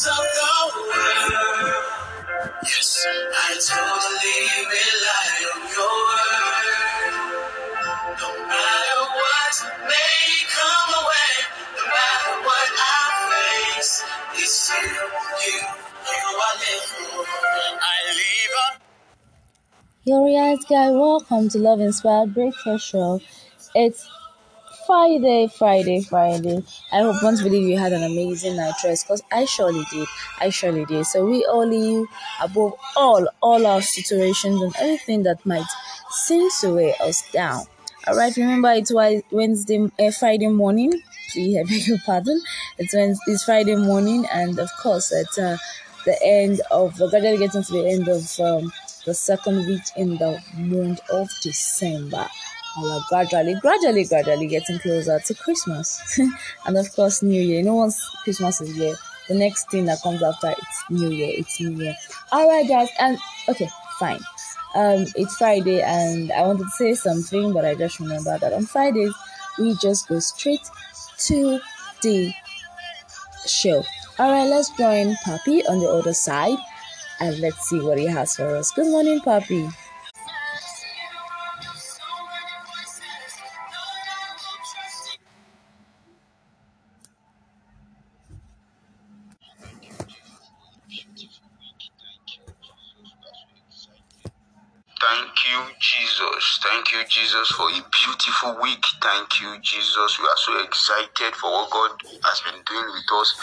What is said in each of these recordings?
because of. Yes, I totally rely on your word. No matter what may come away, no matter what I face, it's you, you, you I live for. I leave a Welcome to Love Inspired Breakfast Show. It's Friday, Friday, Friday. I hope once believe you had an amazing night rest because I surely did. I surely did. So we all leave above all, all our situations and everything that might seem to weigh us down. All right, remember it's Wednesday, uh, Friday morning. Please, I beg your pardon. It's Wednesday, it's Friday morning, and of course, it's uh, the end of gradually getting to the end of um, the second week in the month of December. We are gradually, gradually, gradually getting closer to Christmas, and of course, New Year. You know, once Christmas is here, the next thing that comes after it's New Year. It's New Year. All right, guys, and okay, fine. Um, it's Friday, and I wanted to say something, but I just remember that on Fridays we just go straight to the show. All right, let's join Papi on the other side, and let's see what he has for us. Good morning, Papi. You, Jesus. Thank you, Jesus, for a beautiful week. Thank you, Jesus. We are so excited for what God has been doing with us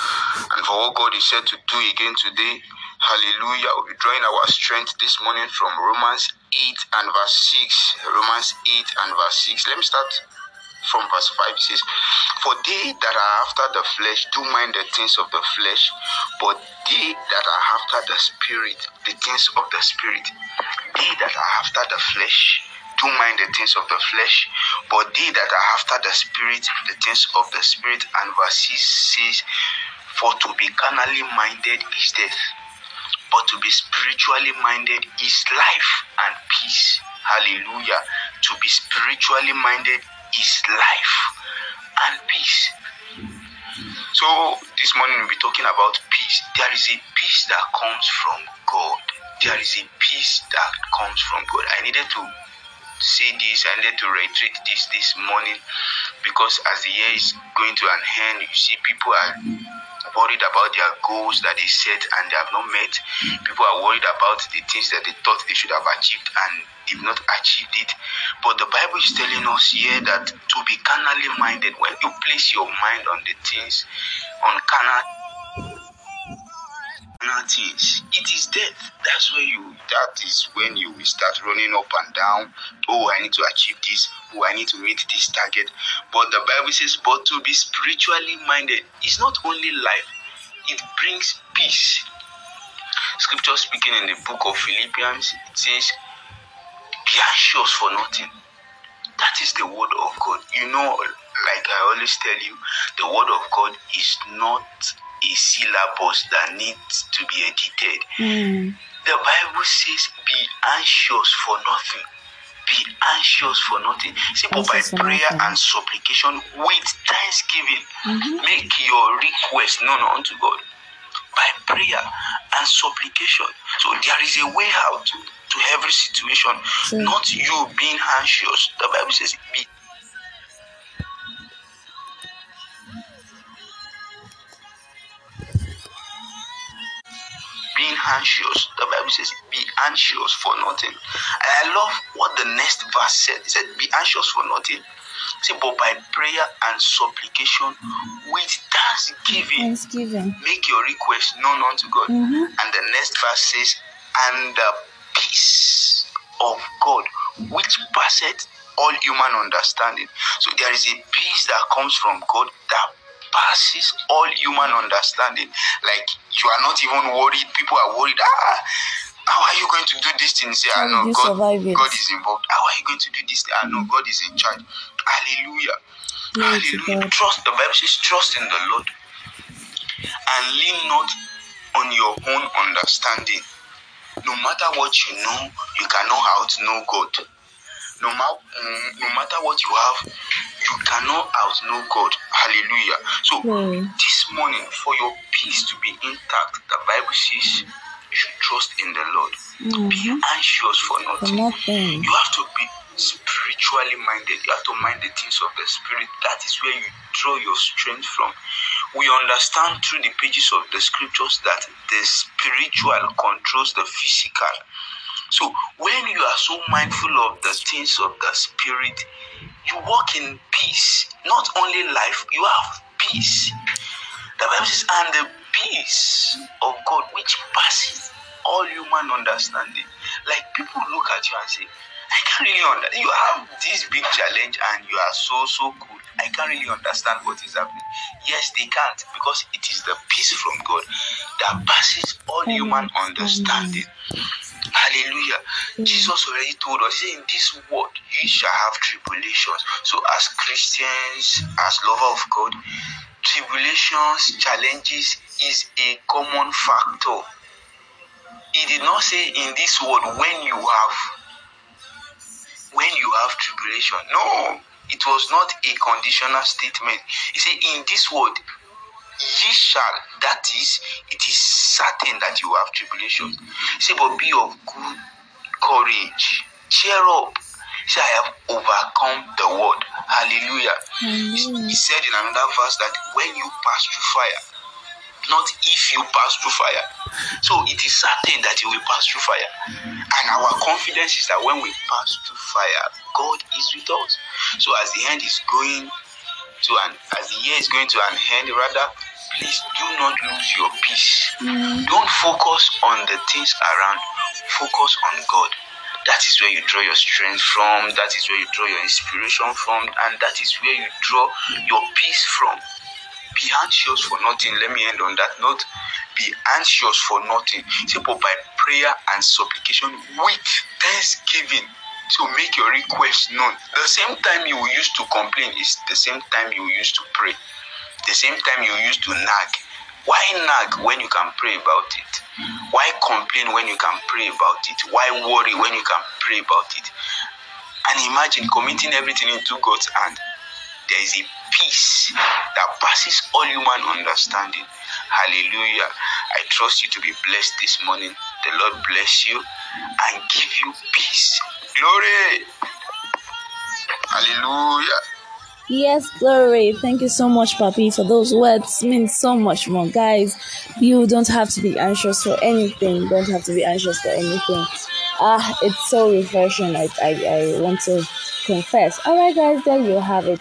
and for what God is set to do again today. Hallelujah. We'll be drawing our strength this morning from Romans 8 and verse 6. Romans 8 and verse 6. Let me start from verse 5 it says, For they that are after the flesh do mind the things of the flesh, but they that are after the spirit, the things of the spirit. They that are after the flesh do mind the things of the flesh, but they that are after the spirit, the things of the spirit. And verse 6 says, For to be carnally minded is death, but to be spiritually minded is life and peace. Hallelujah. To be spiritually minded is life and peace. So, this morning we'll be talking about peace. There is a peace that comes from God. There is a peace that comes from God. I needed to say this, I needed to reiterate this this morning because as the year is going to an end, you see people are worried about their goals that they set and they have not met. People are worried about the things that they thought they should have achieved and they've not achieved it. But the Bible is telling us here that to be carnally minded, when you place your mind on the things, on carnal it is death. That's when you that is when you will start running up and down. Oh, I need to achieve this, oh, I need to meet this target. But the Bible says, but to be spiritually minded is not only life, it brings peace. Scripture speaking in the book of Philippians, it says, Be anxious for nothing. That is the word of God. You know, like I always tell you, the word of God is not a syllabus that needs to be edited. Mm. The Bible says, Be anxious for nothing. Be anxious for nothing. But by prayer nothing. and supplication with thanksgiving, Mhm. make your request known unto God. By prayer and supplication. So there is a way out to every situation, not you being anxious. The Bible says, Be anxious. The Bible says, be anxious for nothing. And I love what the next verse said. It said, be anxious for nothing. See, but by prayer and supplication with thanksgiving, Thanksgiving. make your request known unto God. Mhm. And the next verse says, and the peace of God, which passeth all human understanding. So there is a peace that comes from God that passes all human understanding. Like you are not even worried. People are worried. Ah, how are you going to do this thing? Say, I know God. God is involved. How are you going to do this? I know God is in charge. Hallelujah. To Hallelujah. God. Trust the Bible says, trust in the Lord and lean not on your own understanding. No matter what you know, you cannot outknow God. No, ma- mm, no matter what you have, you cannot outknow God. Hallelujah. So Glory. this morning, for your peace to be intact, the Bible says you should trust in the Lord. Be Mhm. anxious for For nothing. nothing. You have to be spiritually minded. You have to mind the things of the spirit. That is where you draw your strength from. We understand through the pages of the scriptures that the spiritual controls the physical. So when you are so mindful of the things of the spirit, you walk in peace. Not only life, you have peace. The Bible says, and the peace of God which passes all human understanding. Like people look at you and say, I can't really understand. You have this big challenge and you are so, so good. I can't really understand what is happening. Yes, they can't because it is the peace from God that passes all human understanding. Hallelujah. Mm. Jesus already told us, in this world you shall have tribulations. So, as Christians, as lover of God, tribulations, challenges is a common factor. He did not say in this world when you have when you have tribulation. No, it was not a conditional statement. He said, In this world, ye shall, that is, it is certain that you have tribulation. Said, But be of good courage, cheer up. Said, I have overcome the world. Hallelujah. He said in another verse that when you pass through fire, not if you pass through fire. So it is certain that you will pass through fire. And our confidence is that when we pass through fire, God is with us. So as the end is going to an as the year is going to an end, rather, please do not lose your peace. Mm. Don't focus on the things around, focus on God. That is where you draw your strength from, that is where you draw your inspiration from, and that is where you draw your peace from. Be anxious for nothing. Let me end on that note. Be anxious for nothing. Simple by prayer and supplication with thanksgiving to make your request known. The same time you used to complain is the same time you used to pray. The same time you used to nag. Why nag when you can pray about it? Why complain when you can pray about it? Why worry when you can pray about it? And imagine committing everything into God's hand there is a peace that passes all human understanding. Hallelujah. I trust you to be blessed this morning. The Lord bless you and give you peace. Glory. Hallelujah. Yes, glory. Thank you so much, Papi, for those words. Mean so much more. Guys, you don't have to be anxious for anything. Don't have to be anxious for anything. Ah, it's so refreshing. I, I, I want to confess. All right, guys, there you have it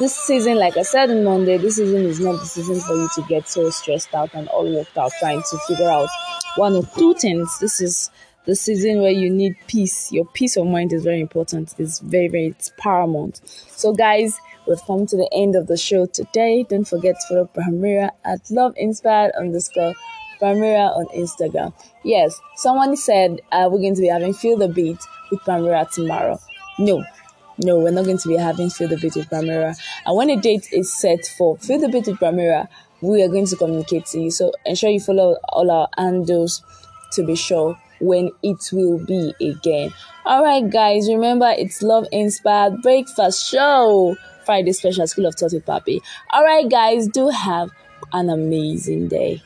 this season, like I said on Monday, this season is not the season for you to get so stressed out and all worked out trying to figure out one or two things. This is the season where you need peace. Your peace of mind is very important. It's very, very it's paramount. So, guys, we've come to the end of the show today. Don't forget to follow Primera at Love Inspired underscore Primera on Instagram. Yes, someone said uh, we're going to be having Feel the Beat with Primera tomorrow. No, no, we're not going to be having Feel the Beat with Primera. And when a date is set for Feel the Beat with Primera, we are going to communicate to you. So ensure you follow all our handles to be sure when it will be again. All right, guys, remember it's Love Inspired Breakfast Show. Friday special School of Thought Papi. All right, guys, do have an amazing day.